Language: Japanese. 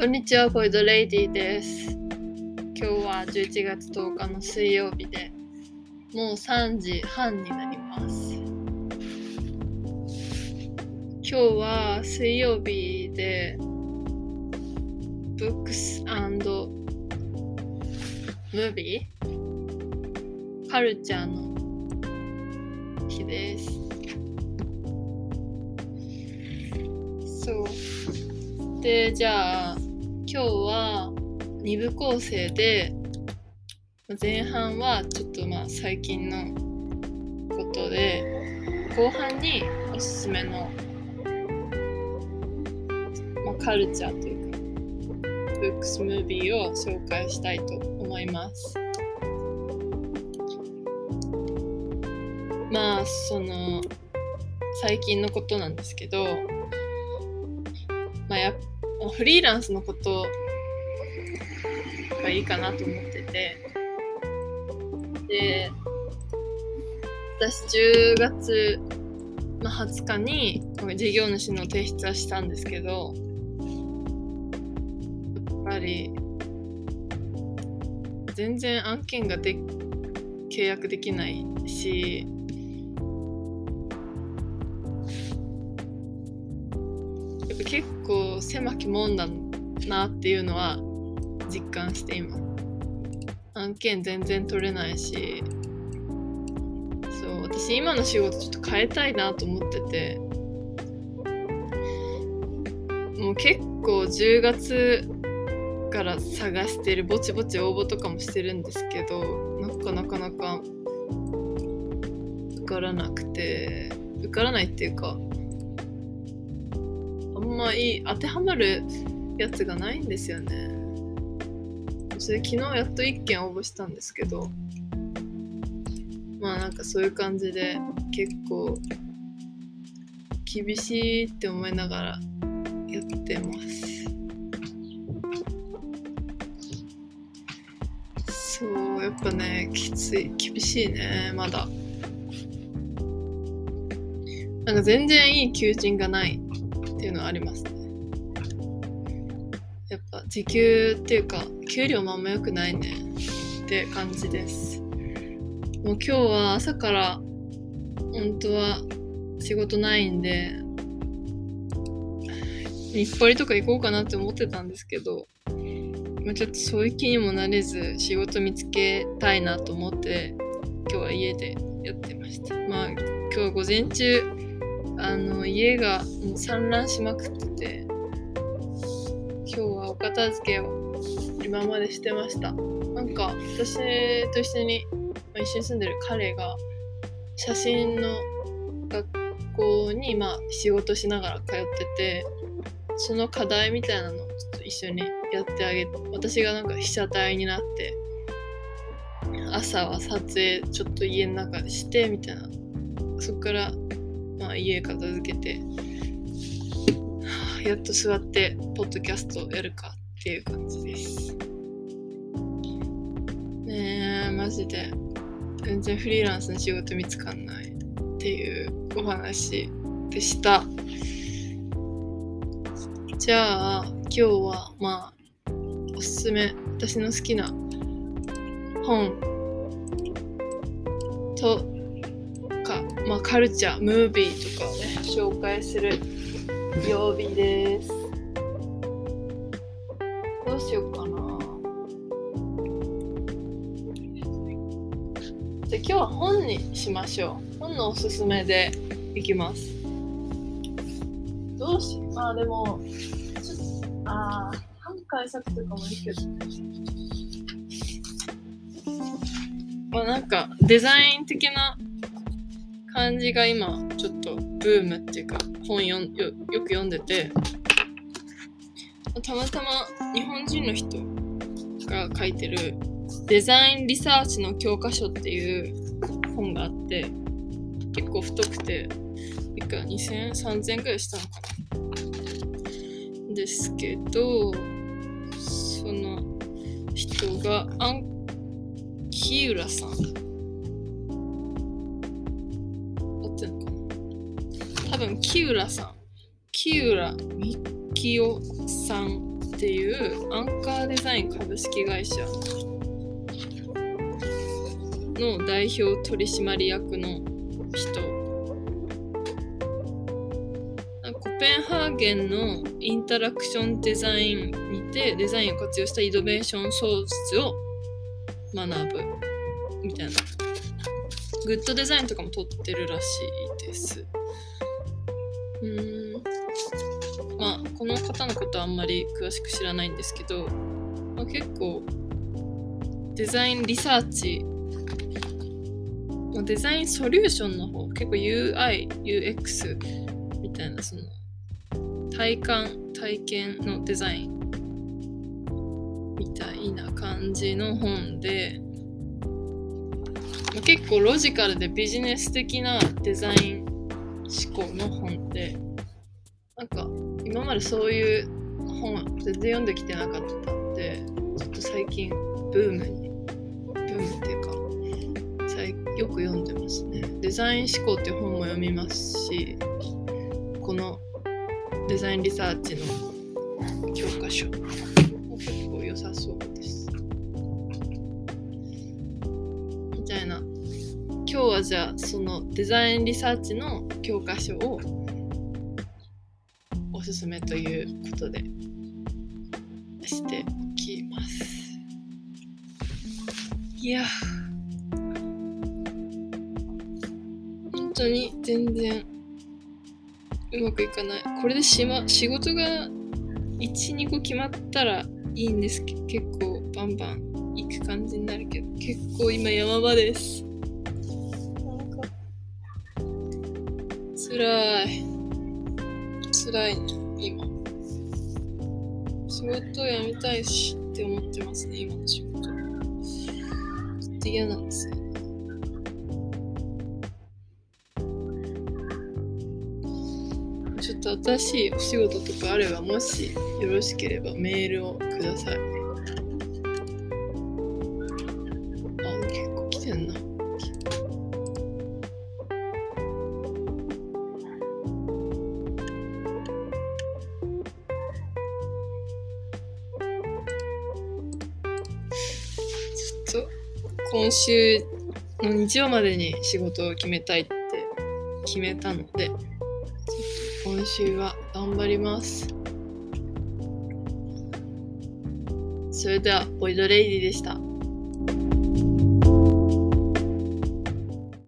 こんにちは、ポイドレイディです。今日は11月10日の水曜日で、もう3時半になります。今日は水曜日で、ブックスムービーカルチャーの日です。そう。で、じゃあ、今日は2部構成で、前半はちょっとまあ最近のことで、後半におすすめの、まあ、カルチャーというか、ブックスムービーを紹介したいと思います。まあ、その、最近のことなんですけど、まあ、やっぱフリーランスのことがいいかなと思ってて。で私10月の20日に事業主の提出はしたんですけどやっぱり全然案件がで契約できないし結構狭きもんだなっていうのは実感して今。案件全然取れないし。そう私今の仕事ちょっと変えたいなと思ってて。もう結構10月から探してるぼちぼち応募とかもしてるんですけどなんかなかなか受からなくて。受からないっていうかまいい当てはまるやつがないんですよね。それ昨日やっと1件応募したんですけどまあなんかそういう感じで結構厳しいって思いながらやってます。そうやっぱねきつい厳しいねまだ。なんか全然いい求人がないのありますね。やっぱ時給っていうか給料もあんま良くないねって感じです。もう今日は朝から本当は仕事ないんで日暮里とか行こうかなって思ってたんですけどちょっとそういう気にもなれず仕事見つけたいなと思って今日は家でやってました。まあ今日午前中あの家がもう散乱しまくってて今日はお片付けを今までしてました。なんか私と一緒にまあ一緒に住んでる彼が写真の学校にまあ仕事しながら通っててその課題みたいなのをちょっと一緒にやってあげて私がなんか被写体になって朝は撮影ちょっと家の中でしてみたいな。そっからまあ、家片付けて、はあやっと座ってポッドキャストやるかっていう感じです。ねえマジで全然フリーランスの仕事見つかんないっていうお話でした。じゃあ今日はまあおすすめ私の好きな本と、まあ、カルチャームービーとかをね紹介する曜日です。どうしようかな。じゃあ今日は本にしましょう。本のおすすめでいきます。どうしまあでもちょっとああ半解釈とかもいいけどまあなんかデザイン的な感じが今ちょっとブームっていうか本よよよく読んでてたまたま日本人の人が書いてるデザインリサーチの教科書っていう本があって結構太くていくら2000円3000円くらいしたのかな？ですけどその人がアンキウラさん。多分キウラさんキウラミキオさんっていうアンカーデザイン株式会社の代表取締役の人。コペンハーゲンのインタラクションデザインにてデザインを活用したイノベーション創出を学ぶみたいな。グッドデザインとかも取ってるらしいです。うん。まあこの方のことはあんまり詳しく知らないんですけど、まあ、結構デザインリサーチデザインソリューションの方結構 UI、UX みたいなその体感体験のデザインみたいな感じの本で結構ロジカルでビジネス的なデザイン思考の本でなんか今までそういう本全然読んできてなかったんでちょっと最近ブームにブームっていうかよく読んでますね。デザイン思考っていう本も読みますしこのデザインリサーチの教科書も結構良さそうです。はじゃあそのデザインリサーチの教科書をおすすめということでしておきます。いや本当に全然うまくいかない。これでし、ま、仕事が12個決まったらいいんですけど結構バンバンいく感じになるけど結構今山場です。辛い。辛いね今。仕事辞めたいしって思ってますね今の仕事。ちょっと嫌なんですよちょっと新しいお仕事とかあればもしよろしければメールをください。今週の日曜までに仕事を決めたいって決めたので今週は頑張ります。それではボイドレイディでした。